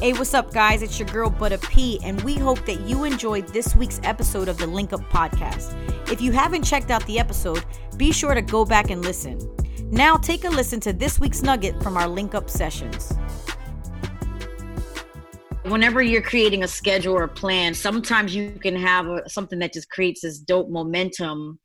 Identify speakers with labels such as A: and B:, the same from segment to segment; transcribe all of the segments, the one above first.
A: Hey, what's up, guys? It's your girl, Butta P, and we hope that you enjoyed this week's episode of the Link Up Podcast. If you haven't checked out the episode, be sure to go back and listen. Now, take a listen to this week's nugget from our Link Up sessions. Whenever you're creating a schedule or a plan, sometimes you can have something that just creates this dope momentum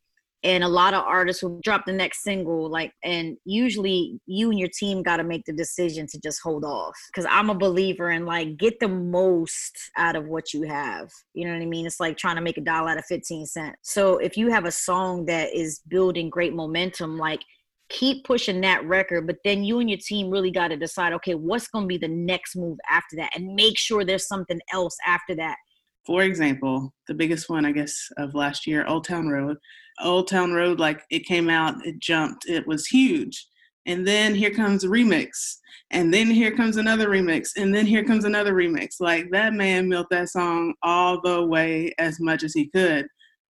A: and a lot of artists will drop the next single like and usually you and your team got to make the decision to just hold off because i'm a believer in like get the most out of what you have you know what i mean? It's like trying to make a dollar out of 15 cents. So if you have a song that is building great momentum like keep pushing that record but then you and your team really got to decide okay what's going to be the next move after that? And make sure there's something else after that
B: for example the biggest one i guess of last year old town road Old Town Road, like it came out, it jumped, it was huge. And then here comes a remix. And then here comes another remix. And then here comes another remix. Like that man milked that song all the way as much as he could.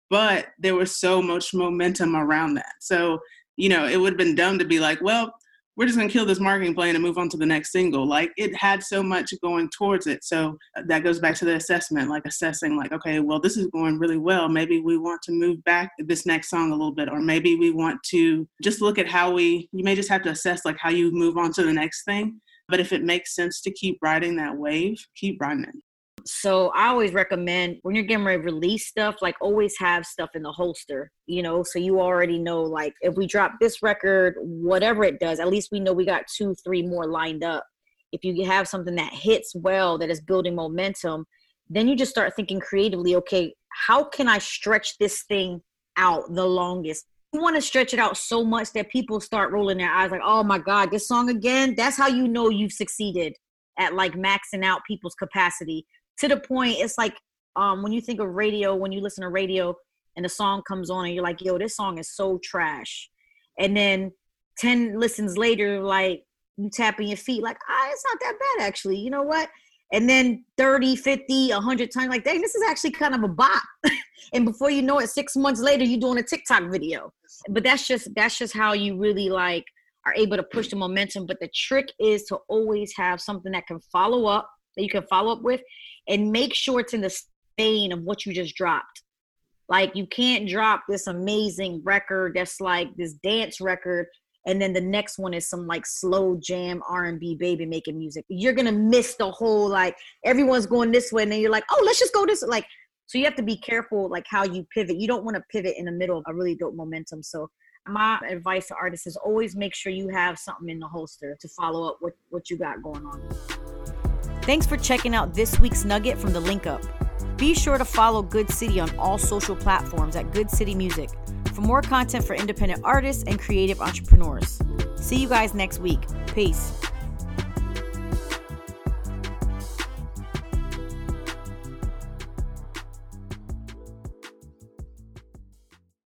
B: But there was so much momentum around that. So, you know, it would have been dumb to be like, well, we're just going to kill this marketing plan and move on to the next single. Like it had so much going towards it. So uh, that goes back to the assessment, like assessing, like, okay, well, this is going really well. Maybe we want to move back this next song a little bit, or maybe we want to just look at how we, you may just have to assess like how you move on to the next thing. But if it makes sense to keep riding that wave, keep riding it.
A: So I always recommend when you're getting ready to release stuff, like always have stuff in the holster, you know, so you already know like if we drop this record, whatever it does, at least we know we got two, three more lined up. If you have something that hits well, that is building momentum, then you just start thinking creatively, okay, how can I stretch this thing out the longest? You want to stretch it out so much that people start rolling their eyes like, oh my God, this song again? That's how you know you've succeeded at like maxing out people's capacity to the point it's like um when you think of radio when you listen to radio and the song comes on and you're like yo this song is so trash. And then 10 listens later like you tapping your feet like ah it's not that bad actually. You know what? And then 30 50 100 times like dang this is actually kind of a bop. And before you know it six months later you're doing a tiktok video. But that's just that's just how you really like are able to push the momentum. But the trick is to always have something that can follow up that you can follow up with and make sure it's in the vein of what you just dropped. Like you can't drop this amazing record that's like this dance record and then the next one is some like slow jam R&B baby making music. You're going to miss the whole like everyone's going this way and then you're like, "Oh, let's just go this like so you have to be careful like how you pivot. You don't want to pivot in the middle of a really dope momentum. So my advice to artists is always make sure you have something in the holster to follow up with what you got going on. Thanks for checking out this week's nugget from the Link Up. Be sure to follow Good City on all social platforms at Good City Music for more content for independent artists and creative entrepreneurs. See you guys next week. Peace.